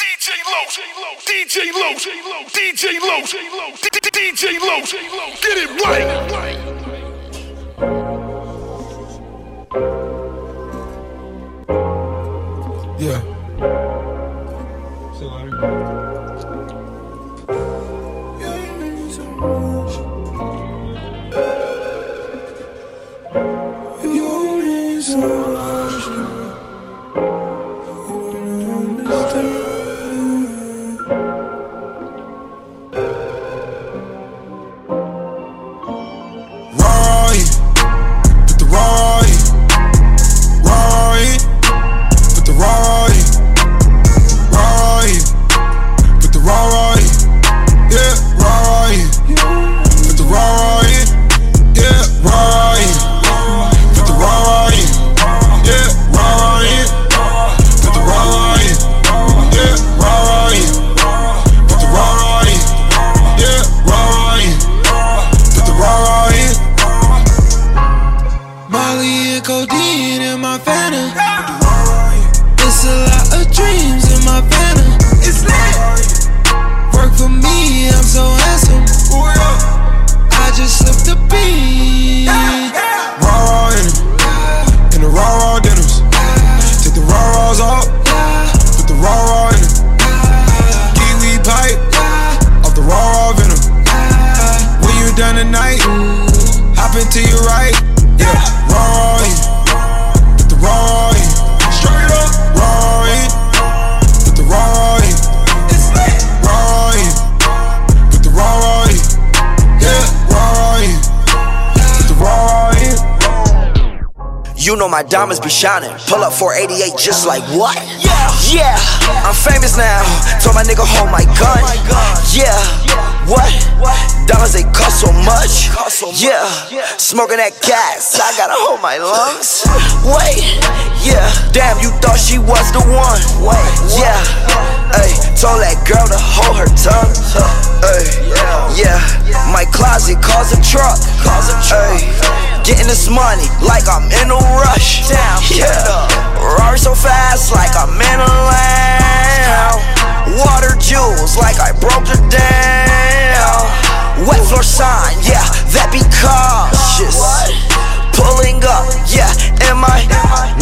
DJ Low, DJ Low, DJ Low, DJ Low, DJ low, get it right. You know my diamonds be shining. Pull up 488 just like what? Yeah, yeah. I'm famous now. Told my nigga hold my gun. Yeah. What? Diamonds they cost so much. Yeah. Smoking that gas. I gotta hold my lungs. Wait. Yeah. Damn, you thought she was the one. Wait. Yeah. Hey, told that girl to hold her tongue. Hey. Yeah. My closet calls a truck. Calls a truck. Getting this money like I'm in a rush. Damn, yeah. Rari so fast like I'm in a lamb. Water jewels like I broke the dam. Wet floor sign, yeah, that be cautious. Pulling up, yeah, in my.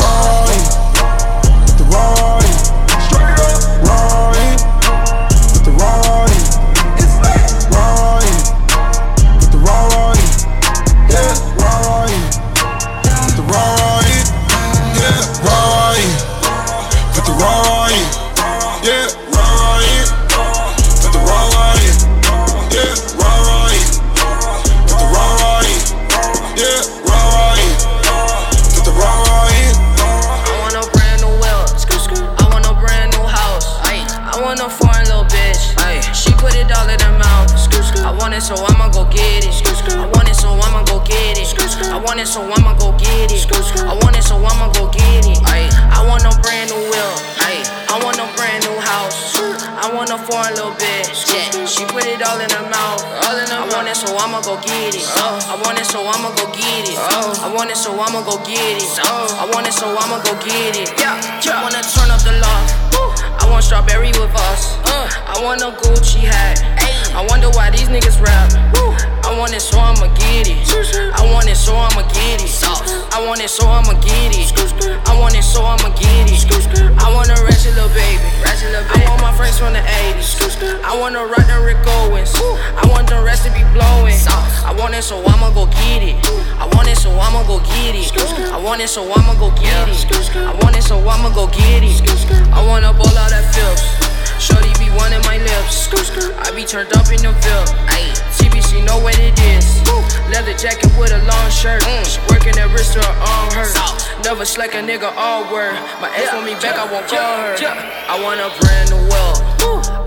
It all in her mouth. all I want it, so I'ma go get it. I want it, so I'ma go get it. I want it, so I'ma go get it. I want it, so I'ma go get it. Yeah, yeah. I wanna turn up the loft. I want strawberry with us. I want a Gucci hat. I wonder why these niggas rap. I want it, so I'ma get it. I want it, so I'ma get it. I want it, so I'ma get it. I want it, so I'ma get it. I want a ratchet little baby. I want my friends from the 80s. I wanna rock the Rick Owens. I want the rest to be blowing. I want it, so I'ma go get it. I want it, so I'ma go get it. I want it, so I'ma go get it. I want it, so I'ma go get it. I wanna ball out that filth. Shorty be wanting my lips. I be turned up in the Ville. TBC know what it is. Leather jacket with a long shirt. She working that wrist her arm hurt. Never slack a nigga all word. My ex want me back, I won't call her. I want a brand new well.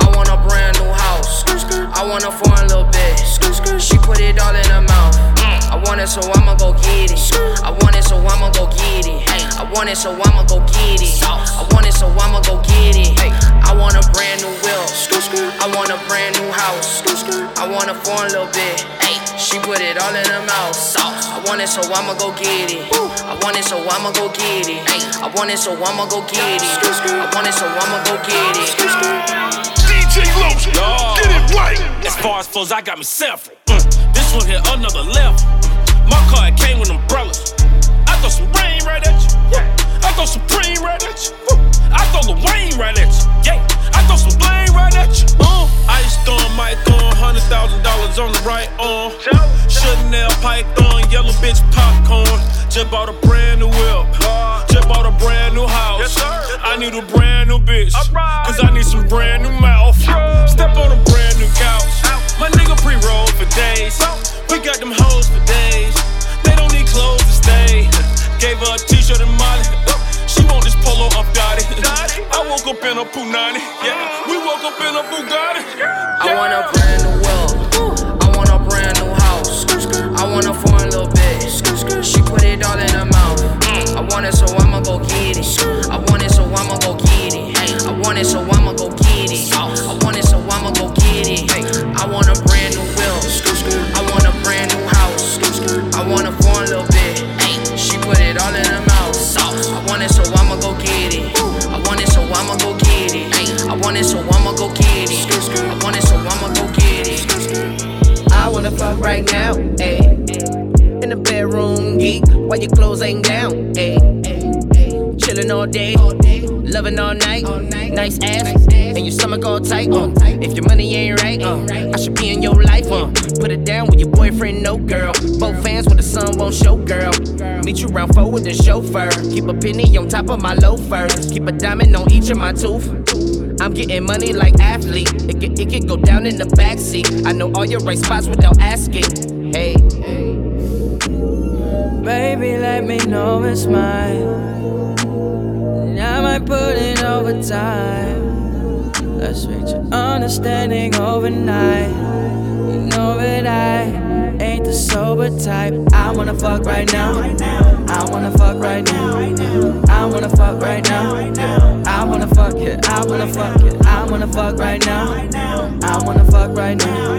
I want a brand new house. I want a foreign little bitch. She put it all in her mouth. I want it, so I'ma go get it. I want it, so I'ma go get it. I want it, so I'ma go get it. I want it, so I'ma go get it. I want a brand new will. I want a brand new house. I want a foreign little bit. She put it all in her mouth. I want it, so I'ma go get it. I want it, so I'ma go get it. I want it, so I'ma go get it. I want it, so I'ma go get it. DJ Loach, get it right. As far as flows, I got me several. Mm, this one here, another level. My car came with umbrellas. I throw some rain right at you. I throw some cream right at you. I throw the Wayne right at you. Yeah, I throw some blame right at you. Uh, ice on, mic on, hundred thousand dollars on the right arm. Chanel pipe on, yellow bitch popcorn. Just bought a brand new whip. Just bought a brand new house. I need a brand new bitch. Cause I need some brand new mouth. Step on a brand new couch. My nigga pre roll for days. We got them hoes for days. Gave her a t shirt and molly. She want this polo up Gotti. I woke up in a Punani. Yeah, we woke up in a Bugatti. I want a brand new wheel. I want a brand new house. I want a foreign little bitch. She put it all in her mouth. Right now, ayy. In the bedroom, geek, while your clothes ain't down, ayy. Chillin' all day, loving all night, nice ass, and your stomach all tight. Uh. If your money ain't right, uh, I should be in your life. Uh. Put it down with your boyfriend, no girl. Both fans when the sun won't show, girl. Meet you round four with the chauffeur. Keep a penny on top of my loafers. Keep a diamond on each of my tooth. I'm getting money like athlete. It can, it can go down in the backseat. I know all your right spots without asking. Hey. Baby, let me know it's mine. Now I might put in overtime. Let's reach an understanding overnight. You know that I ain't the sober type. I wanna fuck right now. I wanna fuck right now. I wanna fuck right now. I wanna fuck it. I wanna fuck it. I wanna fuck right now. I wanna fuck right now.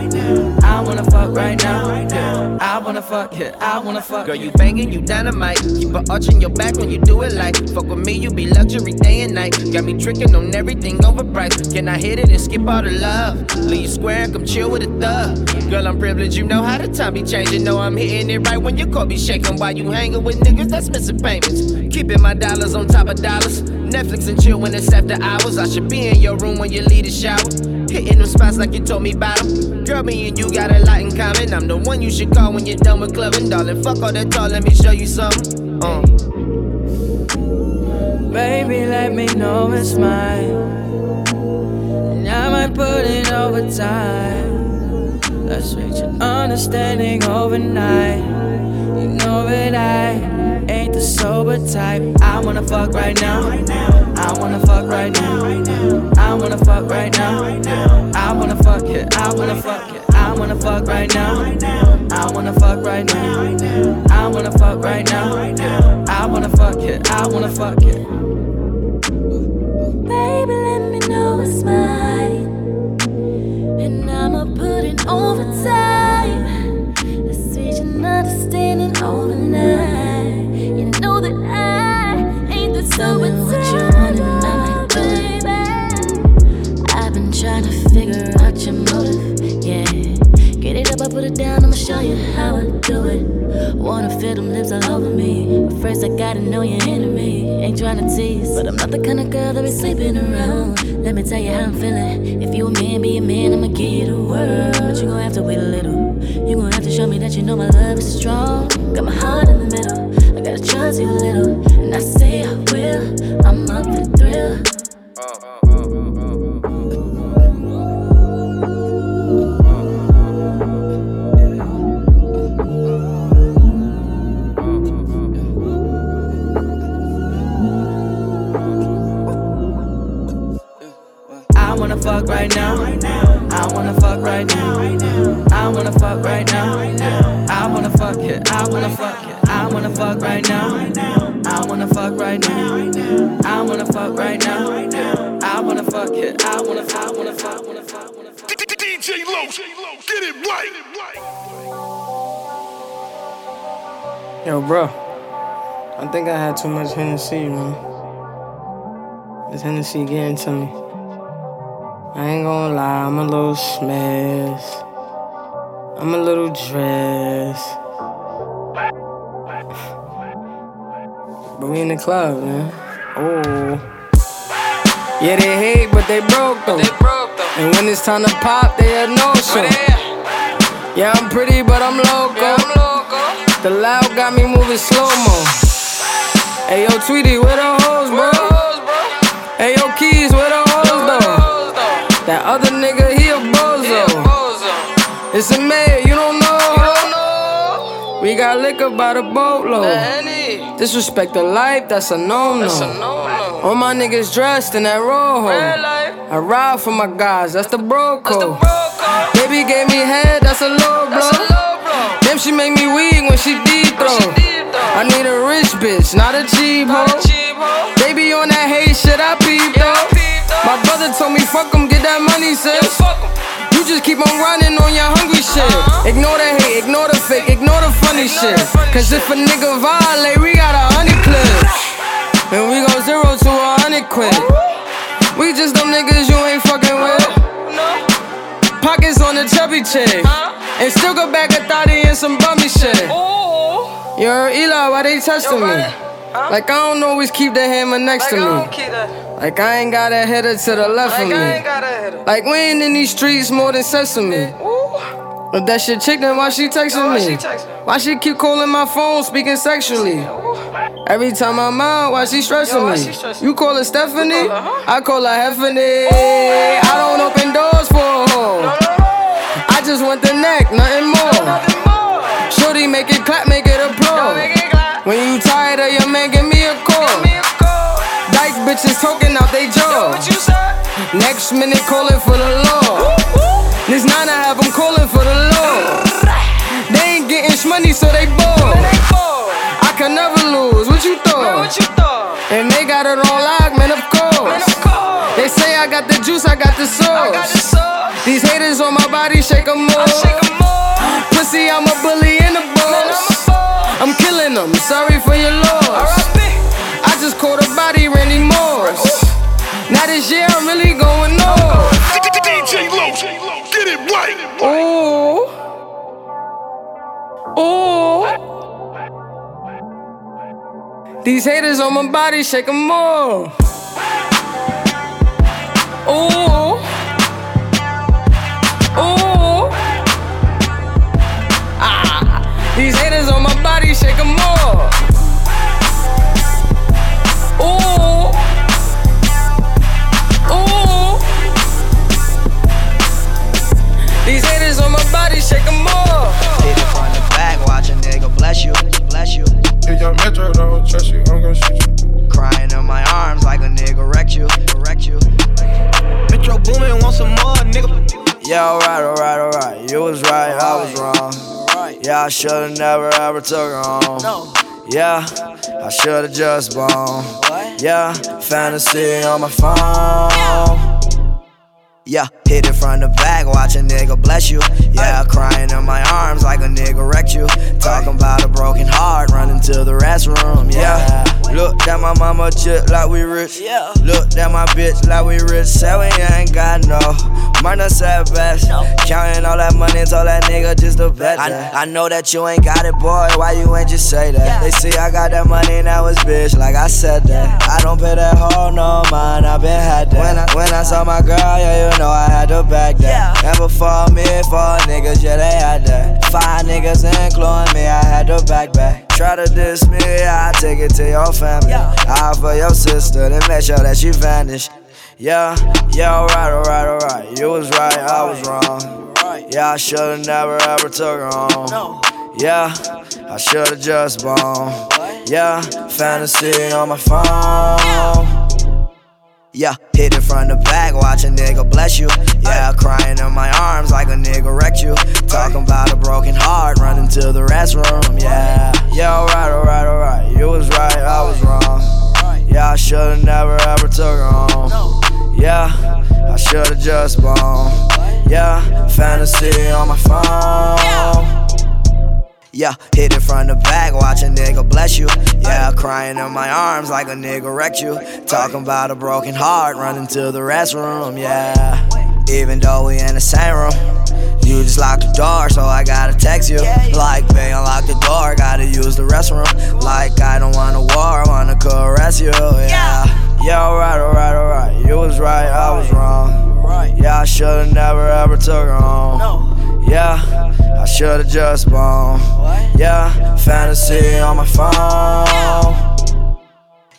I wanna fuck right now. I wanna fuck it. I wanna fuck. Girl, you banging, you dynamite. Keep a arch in your back when you do it like. Fuck with me, you be luxury day and night. Got me tricking on everything overpriced. Can I hit it and skip all the love? Leave square and come chill with a thug. Girl, I'm privileged, you know how the time be changing. Know I'm hitting it right when your car be shaking. While you hanging with niggas that's missing payments. Keeping my dollars on top of dollars. Netflix and chill when it's after hours. I should be in your room when you leave the shower. Hitting them spots like you told me about them. Girl, me and you got a lot in common. I'm the one you should call when you're done with clubbing, darling. Fuck all that talk, let me show you something. Uh. Baby, let me know it's mine. And I might put in overtime. Let's reach an understanding overnight. You know that I ain't the sober type. I wanna fuck right now. I wanna fuck right now. I wanna fuck right now. I wanna fuck it. I wanna fuck it. I wanna fuck right now. I wanna fuck right now. I wanna fuck right now. I wanna fuck it. I wanna fuck it. Baby, let me know it's mine. Put in overtime. Let's reach an understanding overnight. You know that I ain't the Tell me what you want and I'ma do it. I've been trying to figure out your motive, yeah. Get it up, I put it down, I'ma show you how I. Wanna feel them lips all over me. But first, I gotta know your enemy. Ain't trying to tease, but I'm not the kind of girl that be sleeping around. Let me tell you how I'm feeling. If you a man, be a man, I'ma give you the world. But you gon' have to wait a little. You gon' have to show me that you know my love is strong. Got my heart in the middle. I gotta trust you a little. And I say I will. I'm up for the thrill. I wanna fuck right now. I wanna fuck right now. I wanna fuck right now. I wanna fuck it. I wanna fuck it. I wanna fuck right now. I wanna fuck right now. I wanna fuck right now. I wanna fuck it. I wanna. I wanna fuck. Wanna fuck. Wanna. DJ Lotion, get it right. Yo, bro. I think I had too much Hennessy, man. This Hennessy getting to me. I ain't gonna lie, I'm a little smashed. I'm a little dressed. But we in the club, man. Oh. Yeah, they hate, but they broke though. And when it's time to pop, they a no show. Yeah, I'm pretty, but I'm loco. The loud got me moving slow mo. Hey yo, Tweety, where the hoes, bro? Hey yo, Keys, where the hoes though? That other nigga, he a bozo. It's a mayor, you don't know. We got liquor by the boatload. Disrespect the life, that's a no no. All my niggas dressed in that rojo. I ride for my guys, that's the bro code. Baby gave me head, that's a low blow. Damn, she make me weak when she deep throw. I need a rich bitch, not a cheap hoe. Baby on that hate shit, I peep though. My brother told me fuck 'em, get that money, sis. You just keep on running on your hungry shit. Ignore the hate, ignore the fake, ignore the funny shit. Cause if a nigga violate, we got a honey clip. And we go zero to a hundred quid. We just them niggas you ain't fucking with. Pockets on the chubby chick. And still go back a thotty and some bummy shit. Heard Eli, why they testing me? Like I don't always keep the hammer next to me. Like I ain't got a header to the left of me. Like we ain't in these streets more than sesame. But that shit chick, then why she texting me? Why she keep calling my phone, speaking sexually? Every time I'm out, why she stressing me? You call her Stephanie? I call her Heffany. I don't open doors for a hoe. I just want the neck, nothing more. Shorty, make it clap, make it applaud. When you tired of your man, give me a call. Dyke bitches talking out they jaw. Next minute calling for the law. This nine I have them calling for the law. They ain't getting money, so they bored. I can never lose. What you thought? And they got it on lock, man. Of course. They say I got the juice, I got the sauce. These haters on my body, shake 'em off. Pussy, I'm a bully in the boss. I'm killing them. Sorry for your loss. I just caught a body, Randy Moss. Now this year I'm really going off. DJ Los, get it right. Ooh. Ooh. These haters on my body, shake 'em off. Ooh. Ooh. On my body, shake 'em off. Ooh. Ooh. These haters on my body, shake 'em off. Hit it from the back, watch a nigga bless you, bless you. If your metro don't trust you, I'm gonna shoot you. Crying in my arms like a nigga wrecked you, wrecked you. Metro Boomin, want some more, nigga. Yeah, alright, alright, alright. You was right, I was wrong. Yeah, I should've never ever took her home. Yeah, I should've just blown. Yeah, fantasy on my phone. Yeah, hit it from the back, watch a nigga bless you. Yeah, crying in my arms like a nigga wrecked you. Talking about a broken heart, running to the restroom. Yeah, look at my mama just like we rich. Yeah. Look at my bitch like we rich. Say we ain't got no money, said best. Counting all that money, told that nigga just a bet. I, I know that you ain't got it, boy. Why you ain't just say that? They see I got that money, now it's bitch. Like I said that. I don't pay that hoe no mind. I been had that. When I, when I saw my girl, yeah, you know I had to back that. And before me, four niggas, yeah, they had that. Five niggas including me, I had to back back. Try to diss me, I take it to your family. I for your sister, then make sure that she vanished. Yeah, yeah, alright, alright, alright. You was right, I was wrong. Yeah, I should've never ever took her home. Yeah, I should've just blown. Yeah, fantasy on my phone. Yeah, hit it from the back, watch a nigga bless you. Yeah, crying in my arms like a nigga wrecked you. Talking about a broken heart, running to the restroom. Yeah, yeah, alright, alright, alright. You was right, I was wrong. Yeah, I should've never ever took her home. Yeah, I should've just blown. Yeah, fantasy on my phone. Yeah, hit it from the back, watch a nigga bless you. Yeah, crying in my arms like a nigga wrecked you. Talking about a broken heart, running to the restroom. Yeah, even though we in the same room. You just locked the door, so I gotta text you. Like, babe, unlock the door, gotta use the restroom. Like, I don't wanna war, I wanna caress you. Yeah, yeah, alright, alright, alright. You was right, I was wrong. Yeah, I should've never ever took her home. Yeah, I should've just blown. Yeah, fantasy on my phone.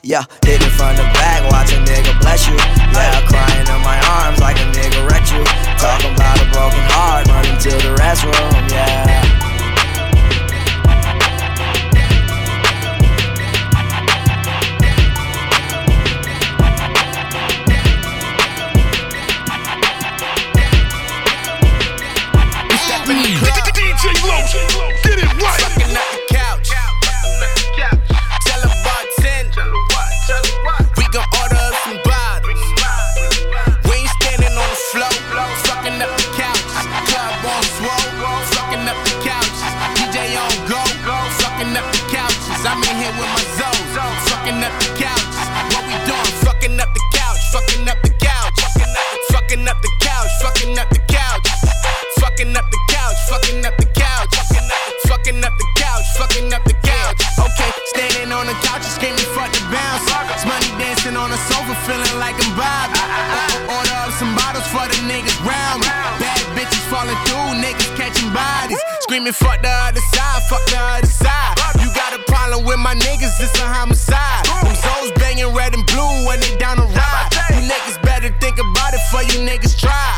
Yeah, hit it from the back, watch a nigga bless you. Yeah, crying in my arms like a nigga wrecked you. Talking about a broken heart, running to the restroom, yeah. Screaming fuck the other side, fuck the other side. You got a problem with my niggas, it's a homicide. Them souls banging red and blue when they down the ride. You niggas better think about it before you niggas try.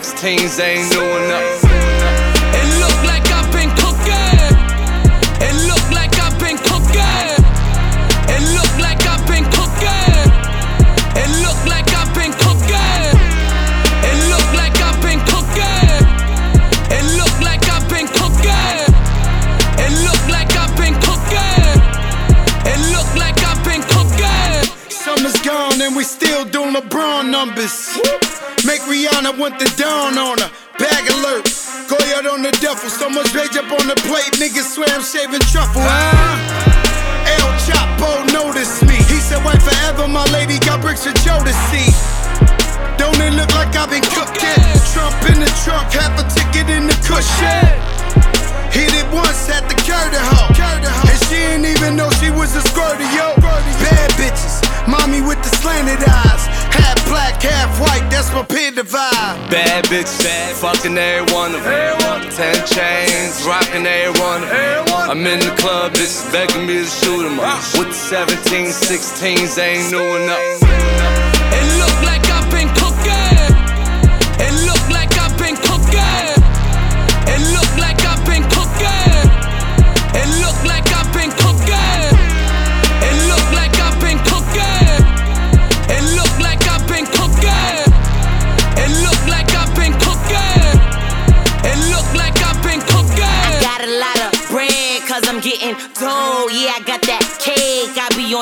16s, they ain't new The down on her. Bag alert. Go out on the duffel. So much rage up on the plate. Niggas swear I'm shaving truffle. Huh? El Chapo noticed me. He said, wait forever. My lady got bricks for Joe to see. Don't it look like I've been cooking? Trump in the trunk, half a ticket in the cushion. Hit it once, curve the hoe. And she didn't even know she was a squirter, yo. Bad bitches, mommy with the slanted eyes. Half black, half white, that's my pin divide. Bad bitch, bad, fucking every one of them. Ten chains, rocking every one of them. I'm in the club, bitch, begging me to shoot them up. Ah. With the 17, 16s, ain't new enough. It look like I've been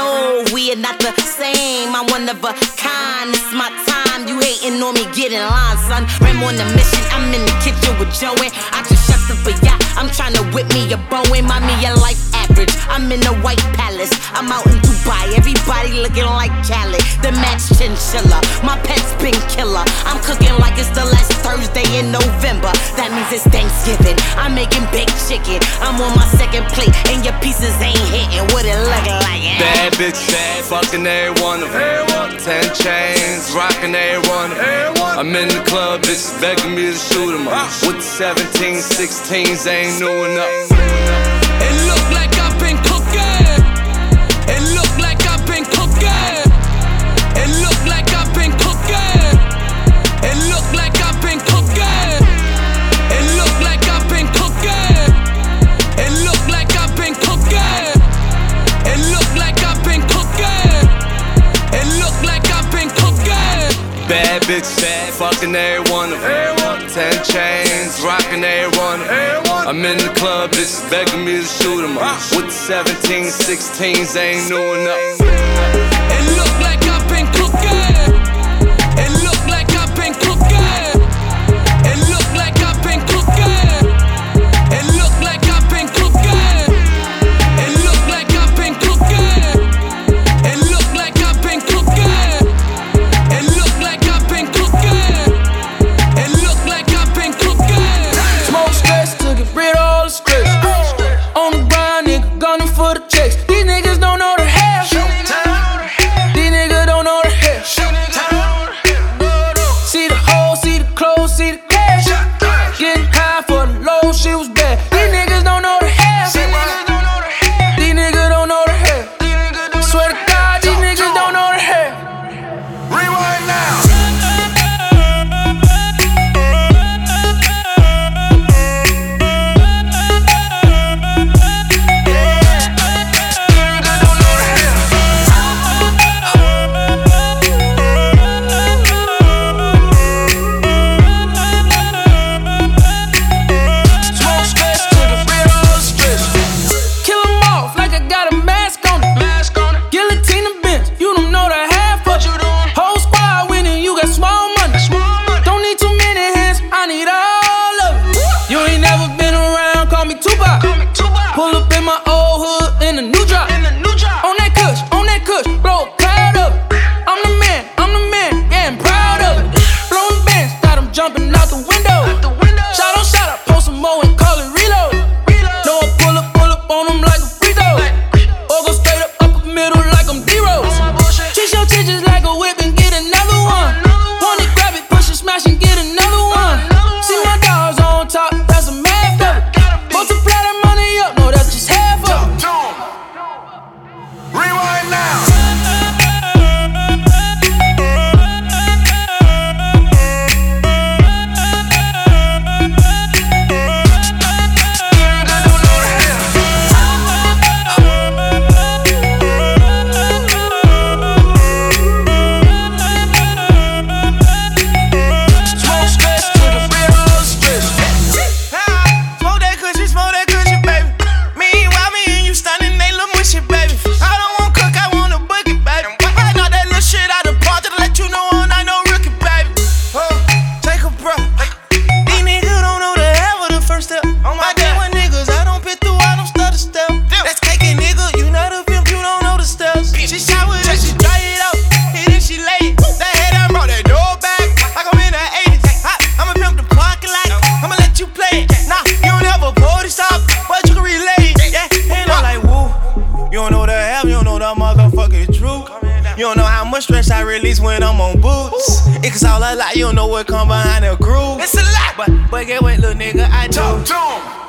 soul. We are not the same. I'm one of a kind. It's my time. You hating on me? Get in line, son. Rim on the mission. I'm in the kitchen with Joey. I just shut the for ya. I'm trying to whip me a Boeing. Mommy, your life average. I'm in the White Palace. I'm out in Dubai. Everybody looking like Cali, The match chinchilla. My pet's been killer. I'm cooking like it's the last Thursday in November. That means it's Thanksgiving. I'm making big chicken. I'm on my second plate, and your pieces ain't hitting. What it look like? Eh? Bad Bad bitch, bad fucking every one of them. Ten chains, rocking every one of them. I'm in the club, bitches begging me to shoot 'em up. With the 17, 16s, ain't new enough. It look like I've been. Taking every one. Ten chains, rocking A1. I'm in the club, bitches begging me to shoot them up. With the 17, 16s, ain't new enough. It look like I've been cooking. You don't know how much stress I release when I'm on boots. Ooh. It's all a lot, you don't know what come behind the groove. It's a lot, but, but get with little nigga, I do. Talk to him.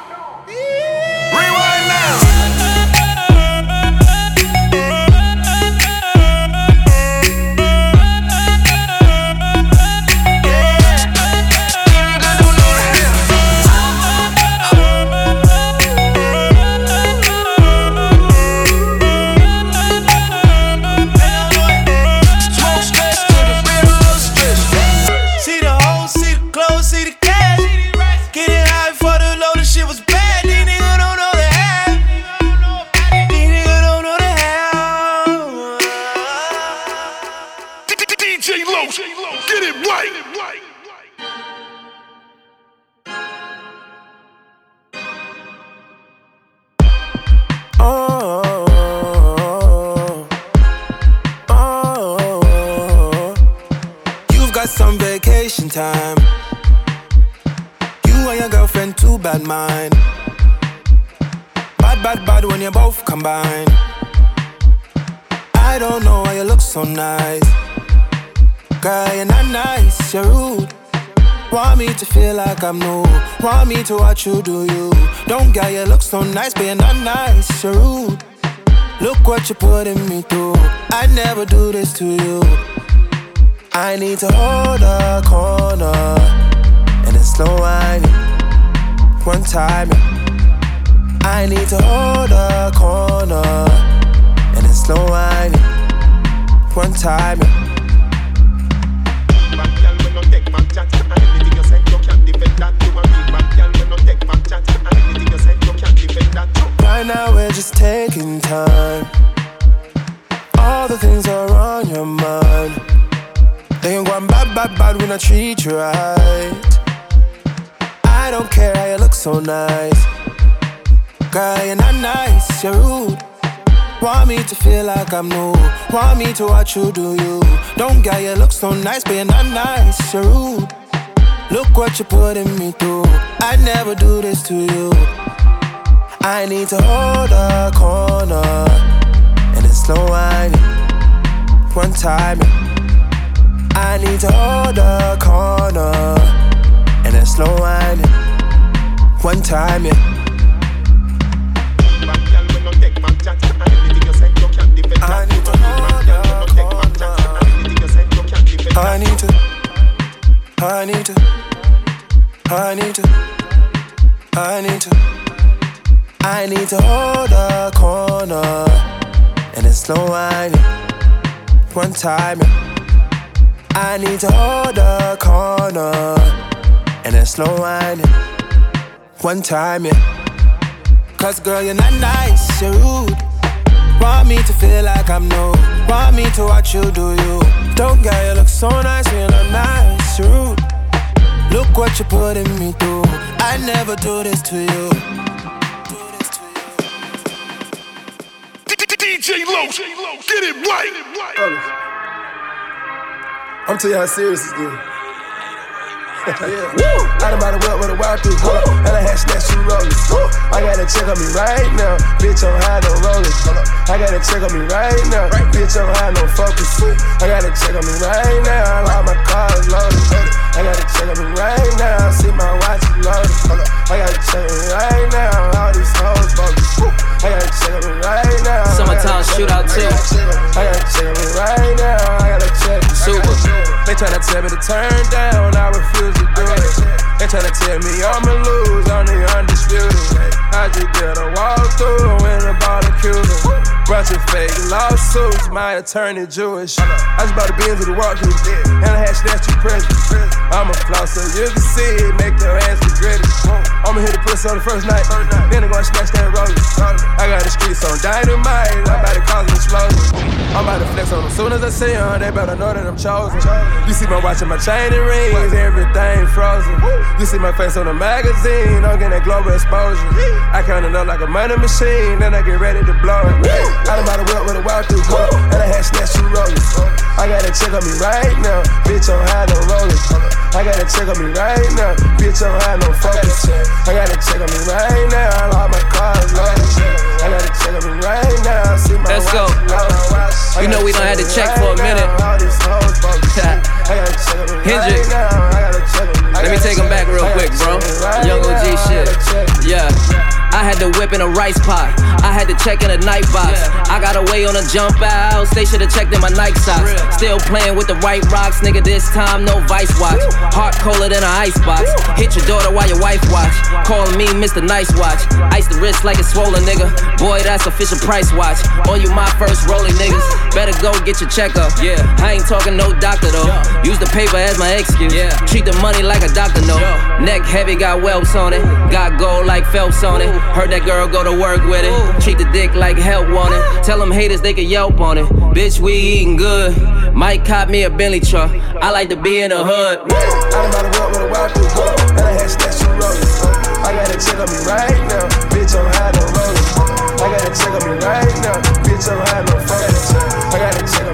Want me to feel like I'm new. Want me to watch you do you. Don't get you look so nice, but you're not nice, you're rude. Look what you're putting me through. I never do this to you. I need to hold a corner and then slow whining. One time, I need to hold a corner and then slow whining. One time. Treat you right. I don't care how you look so nice. Girl, you're not nice, you're rude. Want me to feel like I'm new. Want me to watch you do you. Don't get you look so nice, but you're not nice, you're rude. Look what you're putting me through. I never do this to you. I need to hold a corner and then slow whining. One time, I need to hold a corner and then slow whining. One time, yeah. I need to hold a corner. I need to. I need to. I need to. I need to. I need to hold a corner and then slow whining. One time, I need to hold a corner and then slow whining. One time, yeah. Cause girl, you're not nice, you're rude. Want me to feel like I'm new. Want me to watch you do you. Don't get you look so nice when you're not nice, you're rude. Look what you're putting me through. I never do this to you. DJ Los, get it right. I'm tell you how serious this is. Yeah. Woo! Out of my world with a wild through hold And I had snatch two rollers. I gotta check on me right now. Bitch, I'm high, no rollers. I gotta check on me right now. Bitch, I'm high, no focus. I gotta check on me right now. All my cars loaded. I gotta check on me right now. See my watch loaded. I gotta check on me right now. All these hoes bogus. I gotta check on me right now. Summertime shootout too. I gotta check on me right now. I gotta check. Super. They tryna tell me to turn down. I refuse to do it. They tryna tell me I'ma lose. I'm the undisputed. I just did a walkthrough in a barbecue. Bunch of fake lawsuits. My attorney Jewish. I just bought a Benz with a walkthrough. And I had snatched two presents. I'ma floss so you can see it. Make your ass regret it. I'ma hit the pussy on the first night. Then I'm gonna snatch that roller. I got the streets on dynamite. I'm about to cause an explosion. I'm about to flex on them. Soon as I see them, they better know that I'm chosen. You see my watch and my chain and rings, everything frozen. You see my face on the magazine, I'm getting that global exposure. I count it up like a money machine, then I get ready to blow it. I done bought a whip with a wild through hold, and I had snatched two rollers. I gotta check on me right now, bitch, I'm high, no rollers. I gotta check on me right now, bitch, I'm high, no focus. I gotta check on me right now, all my cars loaded. I gotta check on me right now, see my Let's go. You know we don't have to check for a minute. Hendrix. Let me take him back real quick, bro. Young OG shit. Yeah. I had to whip in a rice pot. I had to check in a night box. I got away on a jump out. They should've checked in my Nike socks. Still playing with the right rocks, nigga. This time no vice watch. Heart colder than an ice box. Hit your daughter while your wife watch. Calling me Mr. Nice Watch. Ice the wrist like it's swollen, nigga. Boy, that's official price watch. On you, my first rolling niggas. Better go get your checkup. Yeah, I ain't talking no doctor though. Use the paper as my excuse. Yeah, treat the money like a doctor no. Neck heavy, got whelps on it. Got gold like Phelps on it. Heard that girl go to work with it. Treat the dick like help on it. Tell them haters they can yelp on it. Bitch, we eating good. Might cop me a Bentley truck. I like to be in the hood. I done bought a whip with a wild through and I had snatched two rollers. I gotta check on me right now, bitch, I'm high, no rollers. I gotta check on me right now, bitch, I'm high, no focus. I gotta check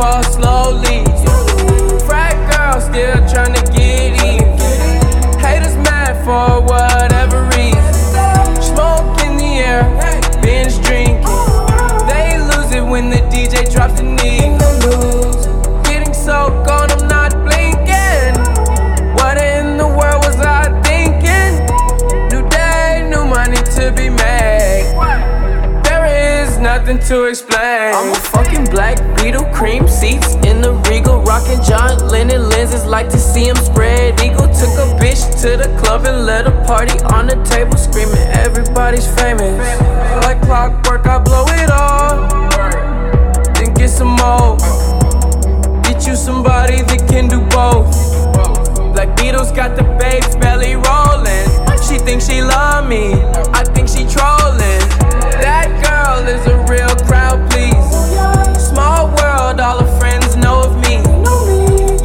fall slowly. Frat girl still trying to get in. Haters mad for whatever reason. Smoke in the air, binge drinking. They lose it when the DJ drops the knee. Getting so gone, I'm not blinking. What in the world was I thinking? New day, new money to be made. There is nothing to explain. Seats in the regal, rocking John Lennon lenses. Like to see him spread eagle. Took a bitch to the club and let a party on the table, screaming everybody's famous. Like clockwork, I blow it all, then get some more. Get you somebody that can do both. Black Beatles got the babes belly rolling. She thinks she love me, I think she trolling. That girl is a real crowd, world, all her friends know of me.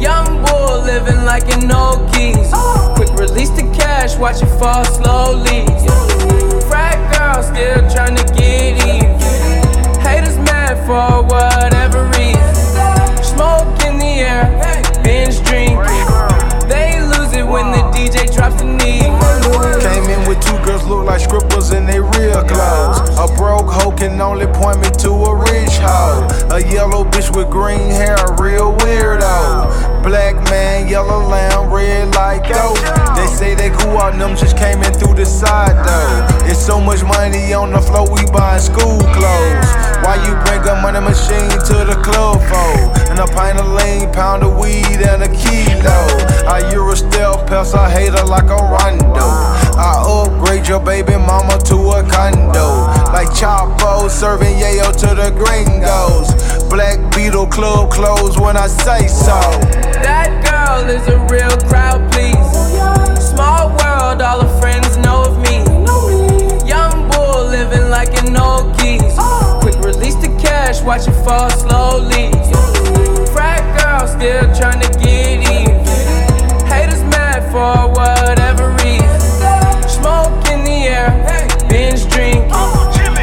Young bull living like an old keys. Quick release the cash, watch it fall slowly. Frat girl still trying to get in. Haters mad for whatever reason. Smoke in the air, binge drinking. They lose it when the DJ drops the knee. Like strippers in their real clothes. A broke hoe can only point me to a rich hoe. A yellow bitch with green hair, a real weirdo. Black man, yellow lamb, red like dope. They say they cool out, them just came in through the side though. It's so much money on the floor, we buying school clothes. Why you bring a money machine to the club for? And a pint of lean, pound of weed, and a kilo. I Euro stealth pest, I hate her like a rondo. I upgrade your baby mama to a condo. Like Chapo serving yayo to the gringos. Black Beetle club closed when I say so. That girl is a real crowd, please. Small world, all her friends know of me. Young bull living like an old geese. Quick release the cash, watch it fall slowly. Girl still trying to get in. Haters mad for whatever reason. Smoke in the air, binge drinking.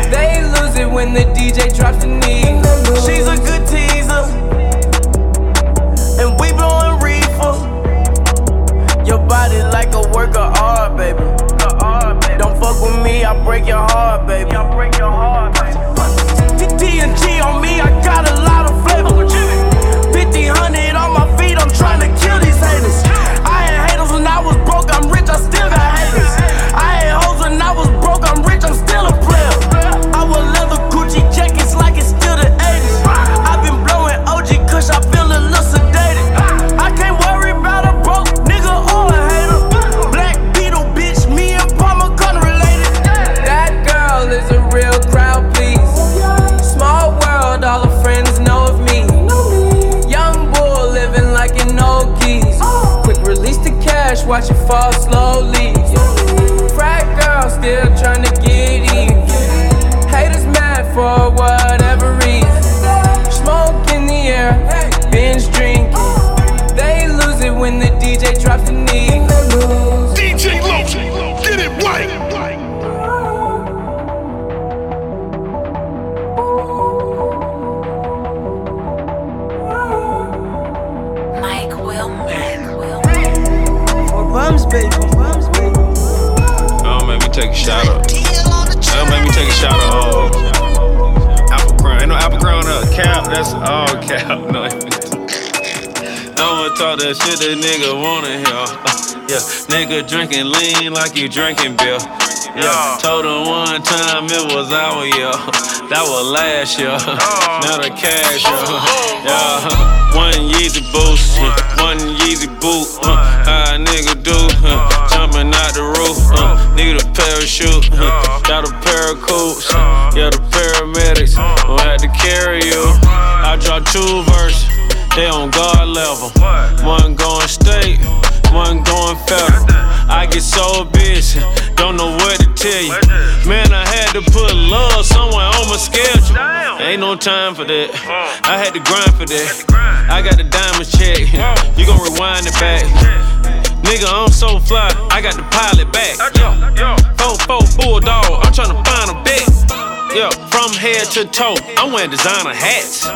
They lose it when the DJ drops the knee. She's a good teaser, and we blowing reefer. Your body like a work of oh, art, baby. Don't fuck with me, I break your heart, baby. I break your heart, baby. T&G on me, I got a lot you drinking beer. Yeah, told him one time it was our year. That was last year. Now the cash year. Yeah, one Yeezy boost, one Yeezy boot. Uh, how a nigga do? Uh, jumping out the roof. Uh, need a parachute. Uh, got a pair of coops. Yeah, the paramedics gon' have to carry you. I dropped two verses. They on guard level. One going state, one going federal. I get so busy, don't know what to tell you. Man, I had to put love somewhere on my schedule. Ain't no time for that. I had to grind for that. I got the diamond check. You gon' rewind it back. Nigga, I'm so fly, I got the pilot back. Four, four, bulldog, I'm tryna find a bet. Yeah, from head to toe, I'm wearing designer hats.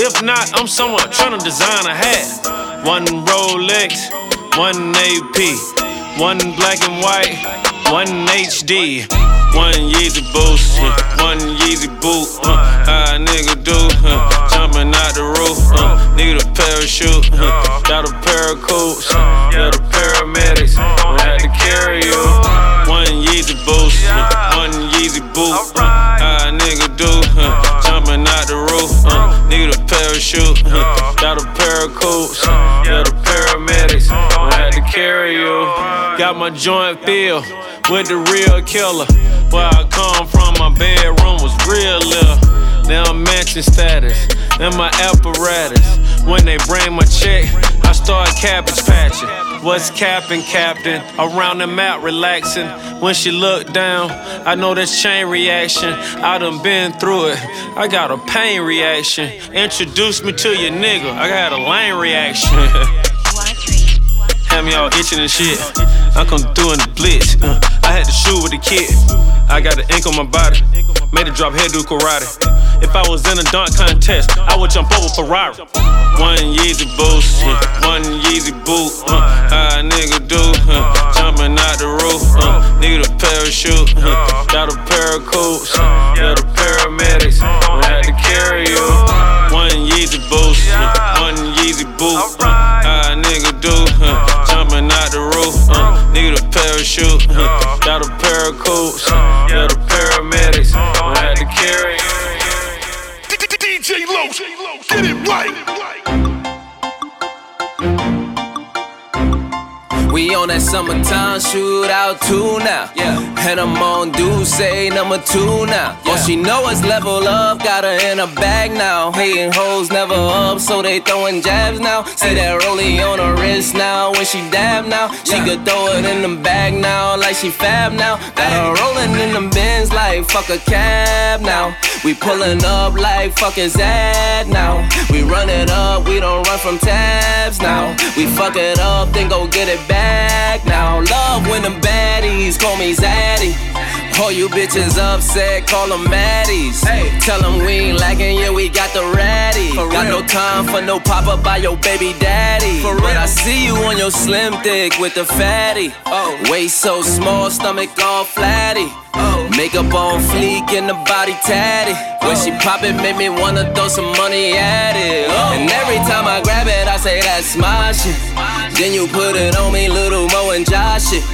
If not, I'm somewhere trying to design a hat. One Rolex, one AP, one black and white, one HD. One Yeezy boost, one Yeezy boot. Uh, a nigga do? Uh, jumping out the roof. Uh, need a parachute. Uh, got a pair of coats. Uh, yeah, the paramedics. I had to carry you. One Yeezy boost, uh, one Yeezy boot. Uh, a nigga do? Uh, jumping out the roof. Uh, need a parachute. Uh, got a pair of coats. Uh, yeah, the Got my joint filled with the real killer. Where I come from, my bedroom was real little. Now I'm mansion status, and my apparatus. When they bring my check, I start cabbage patching. What's capping, captain? Around the map, relaxing. When she looked down, I know that's chain reaction. I done been through it. I got a pain reaction. Introduce me to your nigga. I got a lane reaction. Had me all itching and shit. I come through in the blitz. Uh, I had to shoot with the kid. I got the ink on my body. Made a drop head do karate. If I was in a dunk contest, I would jump over Ferrari. One Yeezy boost, uh, one Yeezy boot. Uh, how a nigga do? Uh, jumping out the roof. Uh, need a parachute. Uh, got a pair of coats. Uh, yeah, the paramedics. I had to carry you. One Yeezy boost, uh, one Yeezy boot. Uh, parachute. Uh, got a pair of coats. Uh, yeah, the paramedics. I had to carry. DJ Los, get it right. We on that summertime shootout two now. Yeah. And I'm on do say number two now. Yeah. All she know is level up, got her in a bag now. Hating hoes never up, so they throwing jabs now. See that rollie on her wrist now. When she dab now, she yeah. could throw it in the bag now, like she fab now. Got her rolling in the bins like fuck a cab now. We pulling up like fuck is that now. We run it up, we don't run from tabs now. We fuck it up, then go get it back now. Love when them baddies call me All you bitches upset, call them Maddies. Hey. Tell them we ain't lacking, yeah, we got the ratty. For got real. no time for no pop up by your baby daddy. For but I see you on your slim thick with the fatty. Oh. Waist so small, stomach all flatty. Oh. Makeup on fleek and the body tatty. When she oh. pop it, make me wanna throw some money at it. Oh. And every time I grab it, I say that's my shit. Then you put it on me, little Mo and Josh shit.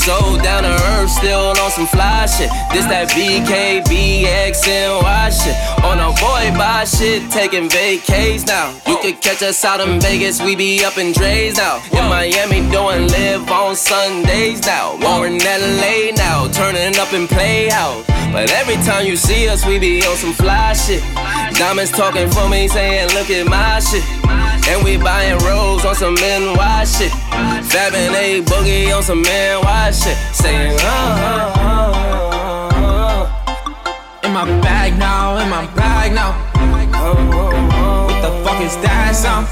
So down to earth, still on some fly shit. This that BKBXNY shit. On a boy buy shit, taking vacays now. You could catch us out in Vegas, we be up in Dre's now. In Miami, doing live on Sundays now. More in LA now, turning up in Playhouse. But every time you see us, we be on some fly shit. Diamonds talking for me, saying, look at my shit. And we buying rolls on some NY shit. Fabbing a boogie on some NY shit. Saying, uh, uh, uh, uh. In my bag now, in my bag now. What the fuck is that sound?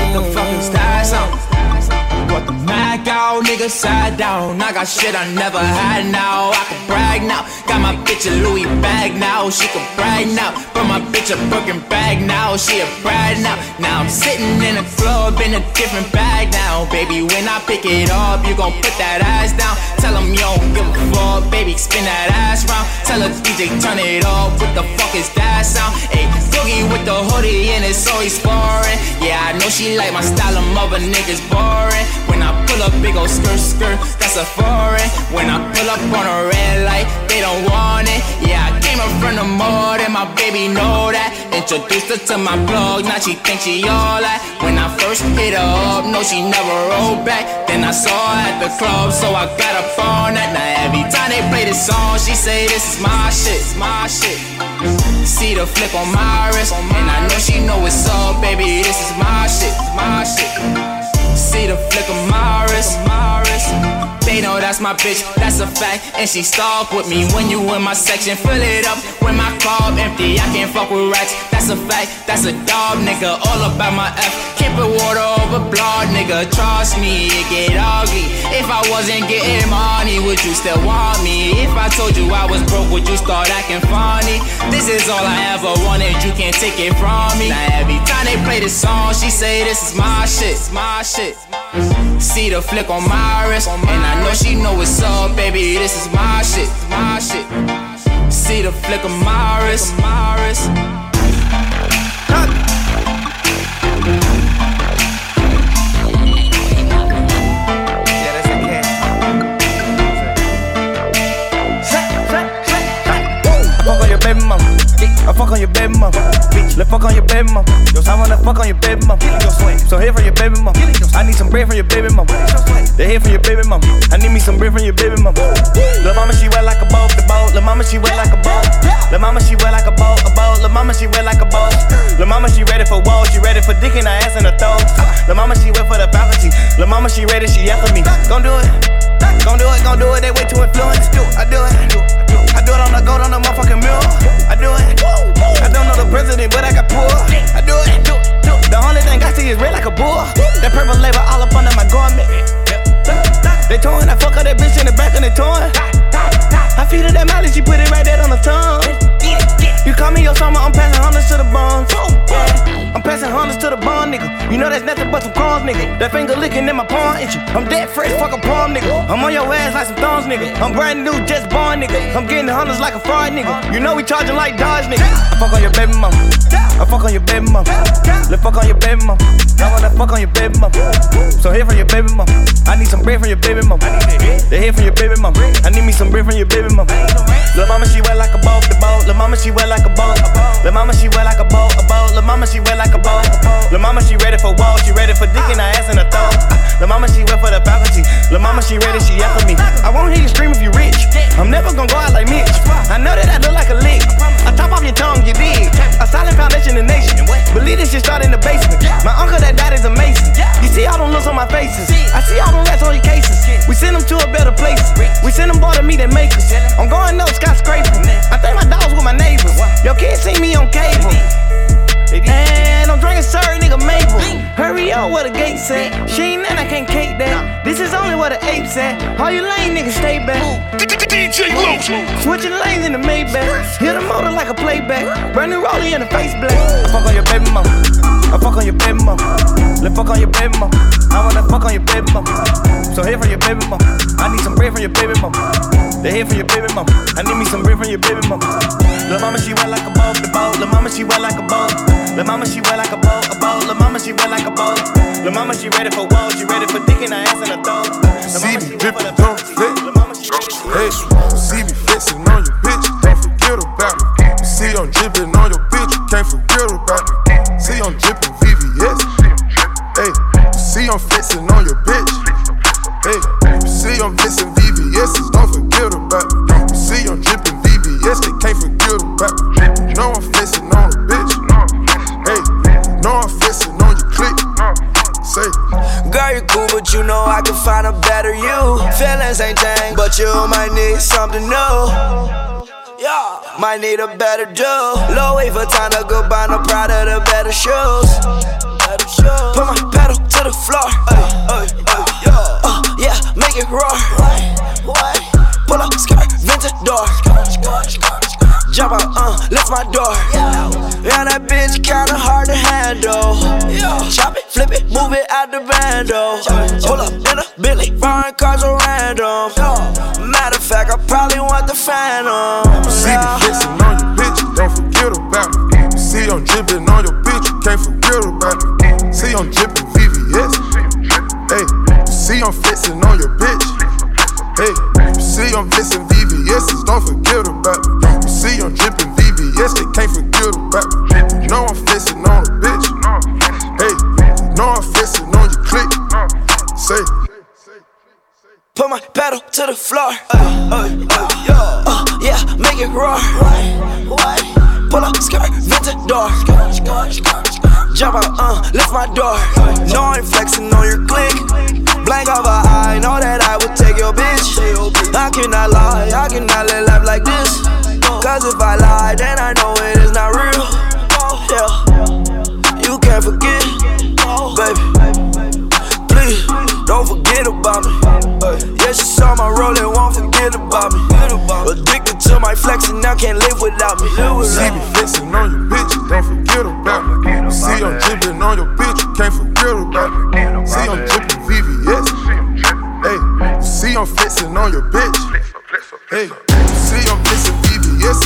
What the fuck is that sound? Nigga sat down. I got shit I never had now. I can brag now. Got my bitch a Louis bag now. She can brag now. But my bitch a Birkin bag now. She a brag now. Now I'm sitting in a club in a different bag now. Baby, when I pick it up, you gon' put that ass down. Tell him you don't give a fuck, baby, spin that ass round. Tell her DJ turn it up. What the fuck is that sound? Ayy, Boogie with the hoodie and it's always foreign. Yeah, I know she like my style, of mother niggas boring. When I pull up, big ol' skirt, skirt, that's a foreign. When I pull up on a red light, they don't want it. Yeah, I came up from the mud and my baby know that. Introduced her to my blog, now she thinks she all that. When I first hit her up, no, she never rolled back. Then I saw her at the club, so I got up on that. Now every time they play this song, she say this is my shit, my shit. See the flip on my wrist, and I know she know it's up, baby. This is my shit, my shit. See the flick of my wrist. They know that's my bitch, that's a fact. And she stalk with me when you in my section. Fill it up when my car empty. I can't fuck with rats, that's a fact. That's a dog, nigga. All about my F. Keep it water over blood, nigga. Trust me, it get ugly. If I wasn't getting money, would you still want me? If I told you I was broke, would you start acting funny? This is all I ever wanted, you can't take it from me. Now every time they play this song, she say this is my shit, my shit. See the flick on my wrist, and I know she know what's up, baby. This is my shit, my shit. See the flick of my wrist, I fuck on your baby mama. Bitch, let's fuck on your baby mama. I wanna fuck on your baby mama. So here from your baby mama. I need some bread from your baby mama. They here from your baby mama. I need me some bread from your baby mama. Lil' mama, she wet like a boat, the boat. Lil' mama, she wet like a boat. Lil' mama, she wet like a boat, a boat. Lil' mama, she wet like a boat. Lil' mama, she ready for war. She ready for dick in her ass in her throat. Lil' mama, she wet for the faculty. Lil' mama, she ready, she after me. Gon' do it. Gon' do it, gon' do it. They way too influenced. I do it. I do it I do it on the gold on the motherfucking mirror. I do it. I don't know the president, but I got poor. I do it. The only thing I see is red like a bull. That purple label all up under my garment. They torn, I fuck up that bitch in the back and they torn. I feed her that mileage, she put it right there on the tongue. You call me your summer, I'm passing hundreds to the. Yeah. I'm passing hundreds to the bone, nigga. You know that's nothing but some crumbs, nigga. That finger licking in my palm itch. I'm dead fresh, fuck a palm, nigga. I'm on your ass like some thorns, nigga. I'm brand new, just born, nigga. I'm getting hundreds like a fraud, nigga. You know we charging like Dodge, nigga. I fuck on your baby mama. I fuck on your baby mama. Let's fuck on your baby mama. I wanna fuck on your baby mama. So here from your baby mama. I need some bread from your baby mama. They here from your baby mama. I need me some bread from your baby mama. Lil' mama, she wet like a boat, the boat. Lil' mama, she wet like a boat. Lil' mama, she wet like a boat, a boat. Lil' mama, she wet like a boat. Lil' mama, she ready for war. She ready for dick in her ass in her throat. Lil' mama, she wet for the faculty. Lil' mama, she ready, she yell for me. I won't hear you scream if you rich. I'm never gonna go out like Mitch. I know that I look like a lick. I top off your tongue, you dig. A solid foundation in the nation. Believe this shit start in the basement. My uncle that died is amazing. You see all them looks on my faces. I see all them rats on your cases. We send them to a better place. We send them bar to meet and makers. I'm going up skyscraping. I think my dogs with my neighbors. Your kids see me on cable. And I'm drinking sorry, nigga Maple. Hurry up where the gates at. She ain't that, I can't cake that. This is only where the apes at. All you lame niggas stay back. DJ Lotion. Switching lanes in the Maybach. Hit the motor like a playback. Brand new rollie in the face black. I fuck on your baby mama. I fuck on your baby mama. Let's fuck on your baby mama. I wanna fuck on your baby mama. So here from your baby mama. I need some bread from your baby mama. They here from your baby mama. I need me some bread from your baby mama. Lil' mama, she wet like a boat, the boat. Lil' mama, she wet like a boat. Lil' mama, she wet like a boat, a boat. Lil' mama, she wet like a boat. Lil' mama, she ready for war. She ready for dick in her ass in her throat. Lil' mama, she wet for the don't fit. Hey, see me flexing on your bitch, don't forget about me. See I'm dripping on your bitch, you can't forget about me. See I'm dripping VVS. See I'm flexing on your bitch. Hey, you see I'm flexing VVS, don't forget about me. You see I'm dripping VVS, they can't forget about me. Know I'm flexing on a bitch. Hey, know I'm flexing on your click. Say, Girl, you cool, but you know I can find a better you. Feelings ain't changed, but you might need something new. Yeah, might need a better do. Louis Vuitton, a no of the. Better shoes. Put my pedal to the floor. Ay, ay, ay, yeah. Uh, yeah, make it roar. Pull up skirt, vintage door. Jump out, uh, lift my door. Yeah, that bitch kinda hard to handle. Chop it, flip it, move it out the bando. Pull up in a Billy, foreign cars are random. Matter of fact, I probably want the Phantom. see me flexing on your bitch, don't forget about me. See I'm dripping on your bitch, you can't forget about me. See I'm dripping VVS. Hey, you see I'm flexing on your bitch. Hey, you see I'm flexing VVS's, don't forget about me. You see I'm dripping VVS, they can't forget about me. You know I'm flexing on a bitch. Hey, you know I'm flexing on your click. Say, Put my pedal to the floor. Uh, uh, uh, yeah. Uh, yeah, make it roar. Pull up, skirt, vintage door. Jump out, uh, lift my door. No, I ain't flexing on your click. Blank of a eye, know that I would take your bitch. I cannot lie, I cannot live life like this. Cause if I lie, then I know it is not real. Yeah, you can't forget, baby. Please, don't forget about me. Yeah, she saw my roll and won't forget about me. Addicted to my flex and now can't live without me. See me flexing on your bitch, don't forget about me. See I'm dripping on your bitch, can't forget about me. See I'm dripping VVS. Hey, see I'm flexing on your bitch. Hey, see I'm flexing VVS,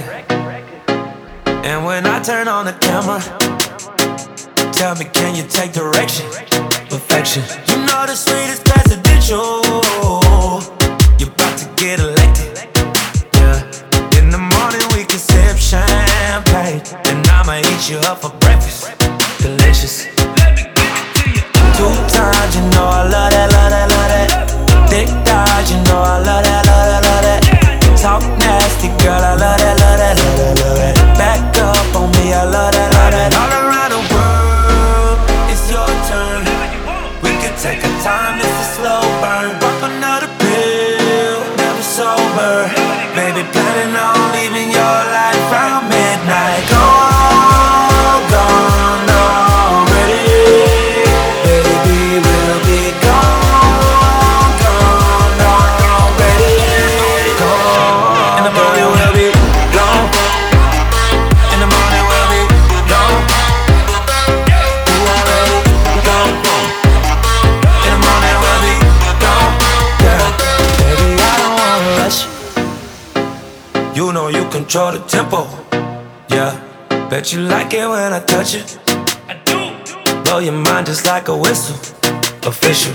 record? And when I turn on the camera, tell me, can you take direction? Perfection. You know the sweetest presidential. You're about to get elected. Yeah. In the morning we can sip champagne, and I'ma eat you up for breakfast. Delicious. Two times, you know I love that, love that, love that. Thick thighs, you know I love that, love that. Talk nasty, girl, I love that, love that, love that, love that. Back up on me, I love that, love that. All around the world, it's your turn. We could take our time, it's a slow burn. Pop another pill, never sober. Baby, planning on leaving your life Bet you like it when I touch it. I do. Blow your mind just like a whistle. Official.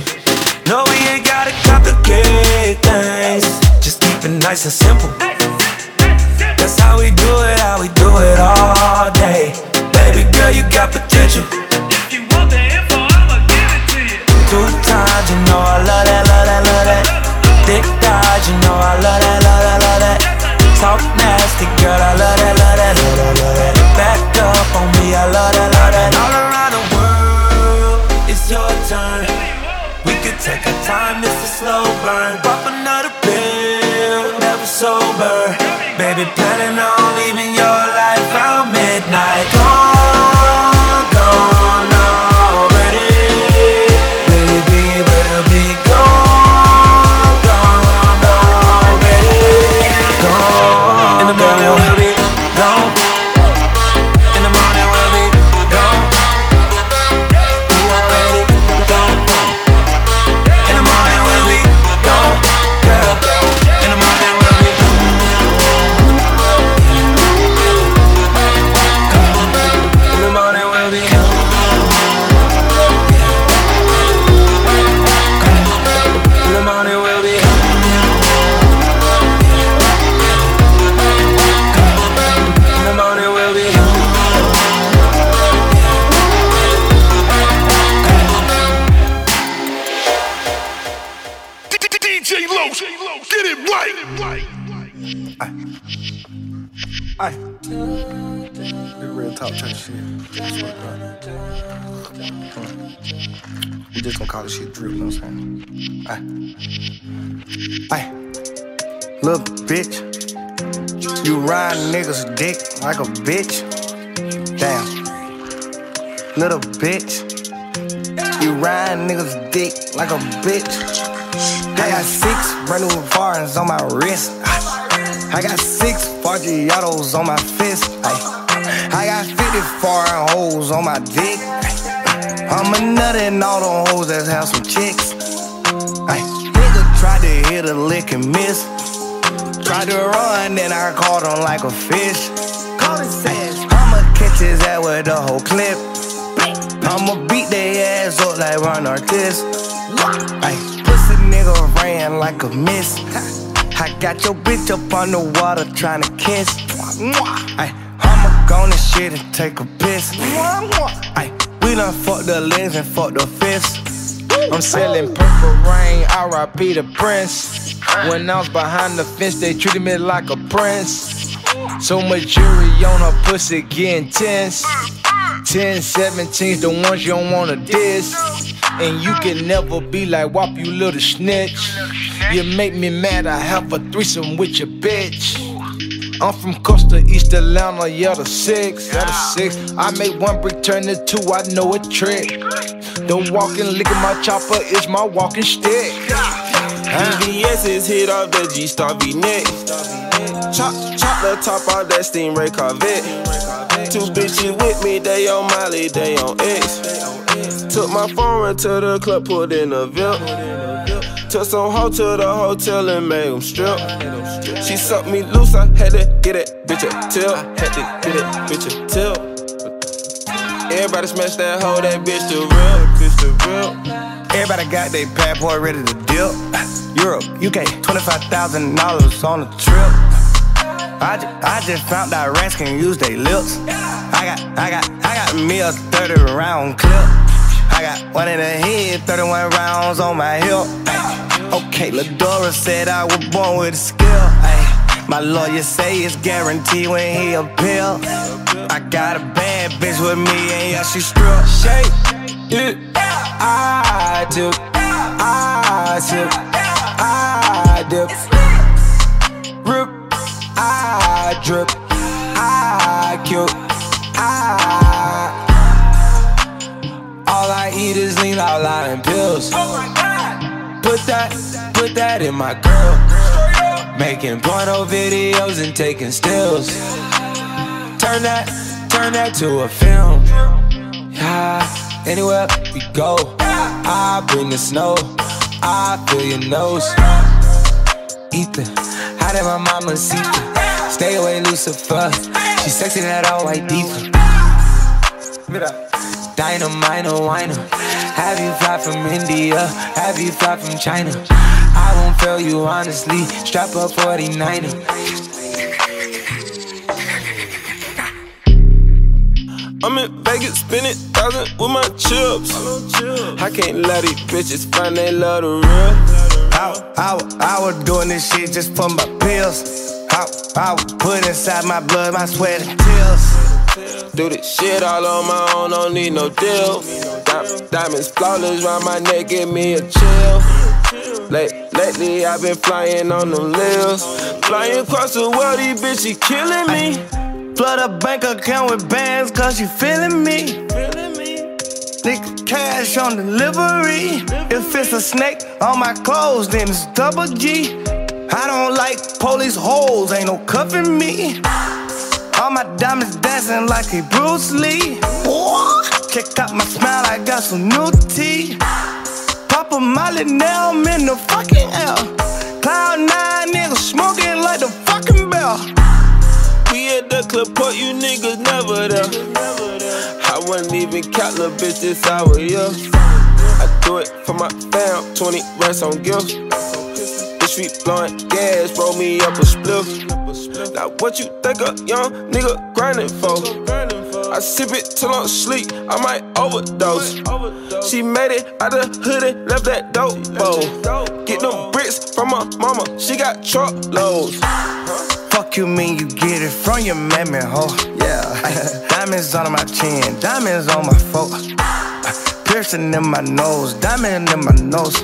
No, we ain't gotta complicate things. Just keep it nice and simple. That's how we do it, how we do it all day. Baby girl, you got potential. If you want the info, I'ma give it to you. Two times, you know I love that, love that, love that. Thick thighs, you know I love that, love that, love that. Talk nasty, girl, I love that, love that, love that, love that. Back up on me, I love that, love that. All around the world, it's your turn. We could take our time, it's a slow burn. Pop another pill, never sober. Baby, planning on We call this shit drip, you know what I'm saying? Aye. Aye. Little bitch. You ride niggas dick like a bitch. Damn. Little bitch. You ride niggas dick like a bitch. I got six brand new foreigns on my wrist. I got six Forgiatos on my fist. I got 50 foreign hoes on my dick. I'm a nut and all them hoes that have some chicks. Ay. Nigga tried to hit a lick and miss. Tried to run, then I caught him like a fish. Call it says, I'ma catch his ass with the whole clip. I'ma beat their ass up like Ron Artest. Ay, pussy nigga ran like a miss. I got your bitch up on the water trying to kiss. Ay, I'ma go on this shit and take a piss. Ay, done fuck the legs and fuck the fists. I'm selling purple rain, RIP the prince. When I was behind the fence, they treated me like a prince. So much jewelry on her pussy getting tense. 10, 17's the ones you don't wanna diss. And you can never be like WAP, you little snitch. You make me mad, I have a threesome with your bitch. I'm from Costa East Atlanta, yeah, the six, yeah, the six. I make one brick turn to two, I know a trick. The walking, licking my chopper is my walking stick. VVS is hit off the G Star V neck. Chop, chop the top off that Stingray Corvette. Two bitches with me, they on Molly, they on X. Took my phone to the club, put in a VIP. Took some hoe to the hotel and made them strip. She sucked me loose, I had to get it, bitch a tip. Had to get it, bitch a tip. Everybody smash that hoe, that bitch the real, bitch the real. Everybody got their passport ready to dip. Europe, UK, $25,000 on a trip. I just, I just found out rats can use their lips. I got, I got, I got me a 30 round clip. I got one in the head, 31 rounds on my hip. Ay, okay, Ladora said I was born with a skill. Ay, my lawyer say it's guaranteed when he appeal. I got a bad bitch with me and yeah, she strip. Shake it. I dip, I sip, I dip. Rip, I drip, I kill, I. I is lean out lying pills. Put that, put that in my girl. Making porno videos and taking stills. Turn that, turn that to a film. Yeah. Anywhere we go, I bring the snow. I feel your nose. Ether, how did my mama see you? Stay away, Lucifer. She sexy that all white diva. Dynamite, a whiner. Have you fly from India? Have you fly from China? I won't fail you honestly. Strap up 49er. I'm in Vegas spending thousand with my chips. I can't let these bitches find they love the real. I, I, I was doing this shit just for my pills. I, I was put inside my blood, my sweat and tears. Do this shit all on my own, don't need no deal. diamonds flawless round my neck, give me a chill. Late, lately I've been flying on them lils. Flying across the world, these bitches killing me. Flood a bank account with bands cause you feeling me. Nigga, cash on delivery. If it's a snake on my clothes, then it's double G. I don't like police holes, ain't no cuffing me. All my diamonds dancing like a Bruce Lee. Check out my smile, I got some new tea. Pop a molly, now I'm in the fucking air. Cloud nine niggas smoking like the fucking bell. We at the club, put you niggas never there. I wasn't even count, little bitch, this hour, yeah. I do it for my fam, 20 racks on gifts. Bitch, we blowing gas, roll me up a spliff. Now, what you think a young nigga grinding for? I sip it till I'm sleep, I might overdose. She made it out the hood and left that dope bowl. Get them bricks from my mama, she got truckloads. Fuck you mean you get it from your mammy, ho? Yeah. diamonds on my chin, diamonds on my foot. Piercing in my nose, diamond in my nose.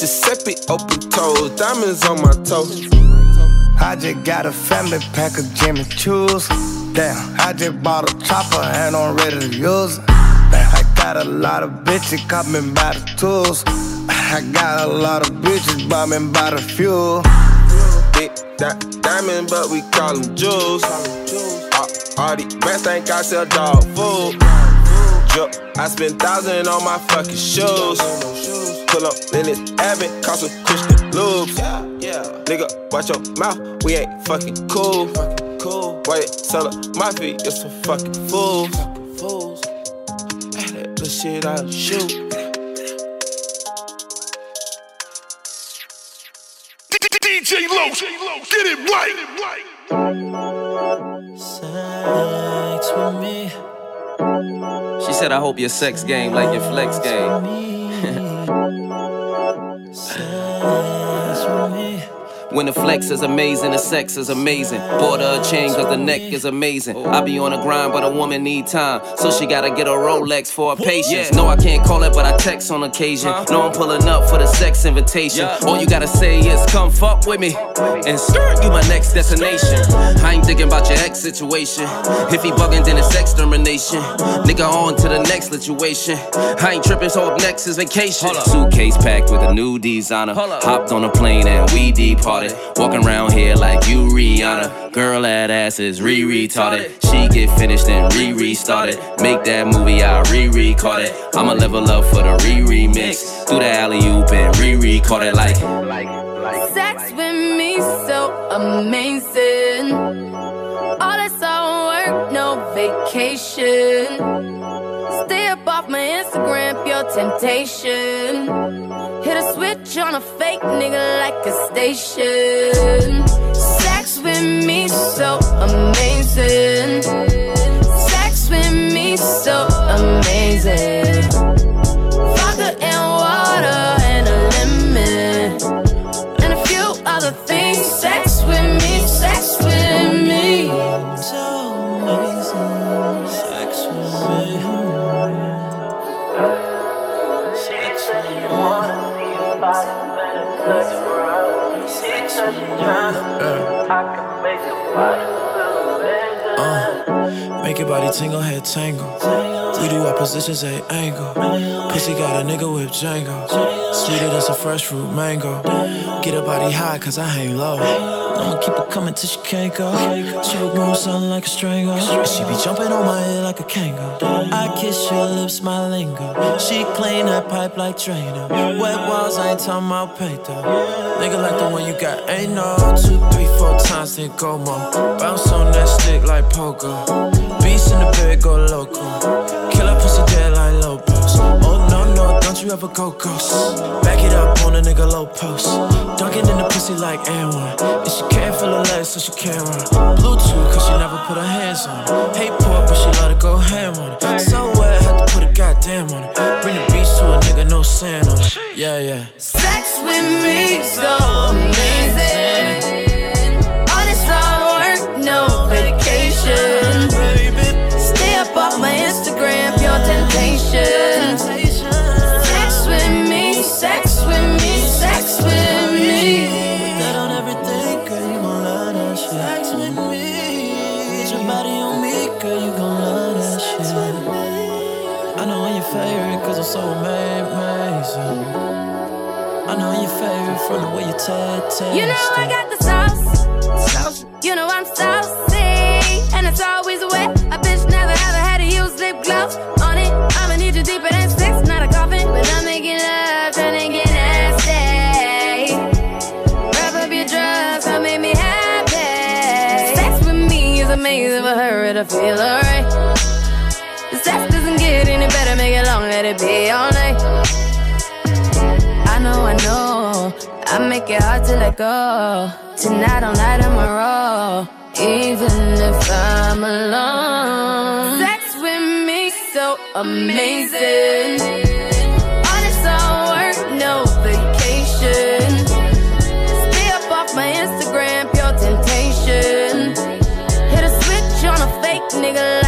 Giuseppe open toes, diamonds on my toes. I just got a family pack of Jimmy Choo's. Damn, I just bought a chopper and I'm ready to use it. Damn, I got a lot of bitches coming by the tools. I got a lot of bitches bombing by the fuel. Big di- diamond, but we call them jewels. All, all these rats think I sell dog food. Drip, I spend thousand on my fucking shoes. Pull up in this Abbott, cost a Christian loops. Nigga, watch your mouth, we ain't fucking cool. Why you sell up my feet, you're some fucking fools. shit I'll shoot. DJ Los, get it right. Sex with me. She said, I hope your sex game like your flex game. Sex with me. When the flex is amazing, the sex is amazing. Bought her a chain cause the neck is amazing. I be on the grind, but a woman need time. So she gotta get a Rolex for her patience. No, I can't call it, but I text on occasion. No, I'm pulling up for the sex invitation. All you gotta say is come fuck with me. And skirt, you my next destination. I ain't thinking about your ex situation. If he bugging, then it's extermination. Nigga, on to the next situation. I ain't tripping, so up next is vacation. Suitcase packed with a new designer. Hopped on a plane and we departed. Walking around here like you Rihanna. Girl, that ass is re retarded. She get finished and re restarted. Make that movie, I re record it. I'ma level up for the re remix. Through the alley oop and re record it like. Sex with me so amazing. All this all work, no vacation. Stay up off my Instagram, pure temptation. Hit a switch on a fake nigga like a station. Sex with me so amazing. Uh, make your body tingle, head tangle. We do our positions at angle. Pussy got a nigga with Django. Sweeter than some fresh fruit mango. Get her body high, cause I hang low. I'ma keep it coming till she can't go. She will move something like a strangle. She be jumping on my head like a kango. I kiss your lips, my lingo. She clean that pipe like Drano. Wet walls, I ain't talking about paint though. Nigga like the one you got, ain't no two, three, four times, then go more. Bounce on that stick like pogo. Beast in the bed, go loco. Kill a pussy dead like don't you ever go ghost. Back it up on a nigga low post. Dunking in the pussy like N1. And she can't feel her legs, so she can't run. Bluetooth, cause she never put her hands on it. Hate pork, but she let it go ham on it. So wet, had to put a goddamn on it. Bring the beast to a nigga, no sand on it. Yeah, yeah. Sex with me so amazing. Favorite, cause I'm so amazing. I know you're favorite from the way you taste it. You know I got the sauce. You know I'm saucy, and it's always wet. A bitch never ever had to use lip gloss on it. I'ma need you deeper than six, not a coffin, but I'm making love, trying to get nasty. Wrap up your drugs, come make me happy. Sex with me is amazing for her to feel alright. Let it be all night. I know, I know. I make it hard to let go. Tonight, all night, I'm a roll. Even if I'm alone. Sex with me so amazing. All this all work, no vacation. Stay up off my Instagram, pure temptation. Hit a switch on a fake nigga.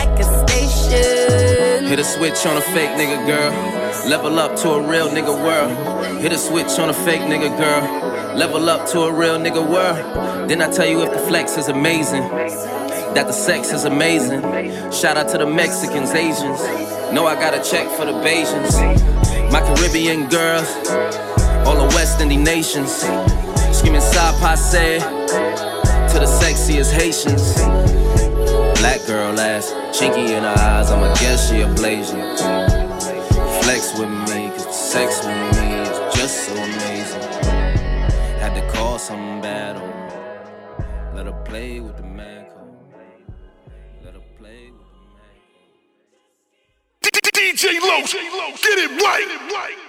Hit a switch on a fake nigga, girl. Level up to a real nigga world. Hit a switch on a fake nigga, girl. Level up to a real nigga world. Then I tell you if the flex is amazing. That the sex is amazing. Shout out to the Mexicans, Asians. No, I got a check for the Bajans. My Caribbean girls, all the West Indian nations. Screaming side passe to the sexiest Haitians. Black girl ass, chinky in her eyes, I'ma guess she a Blasian. Flex with me, cause sex with me is just so amazing. Had to call something bad on. Let her play with the man. Let her play with the. DJ Low, get it right.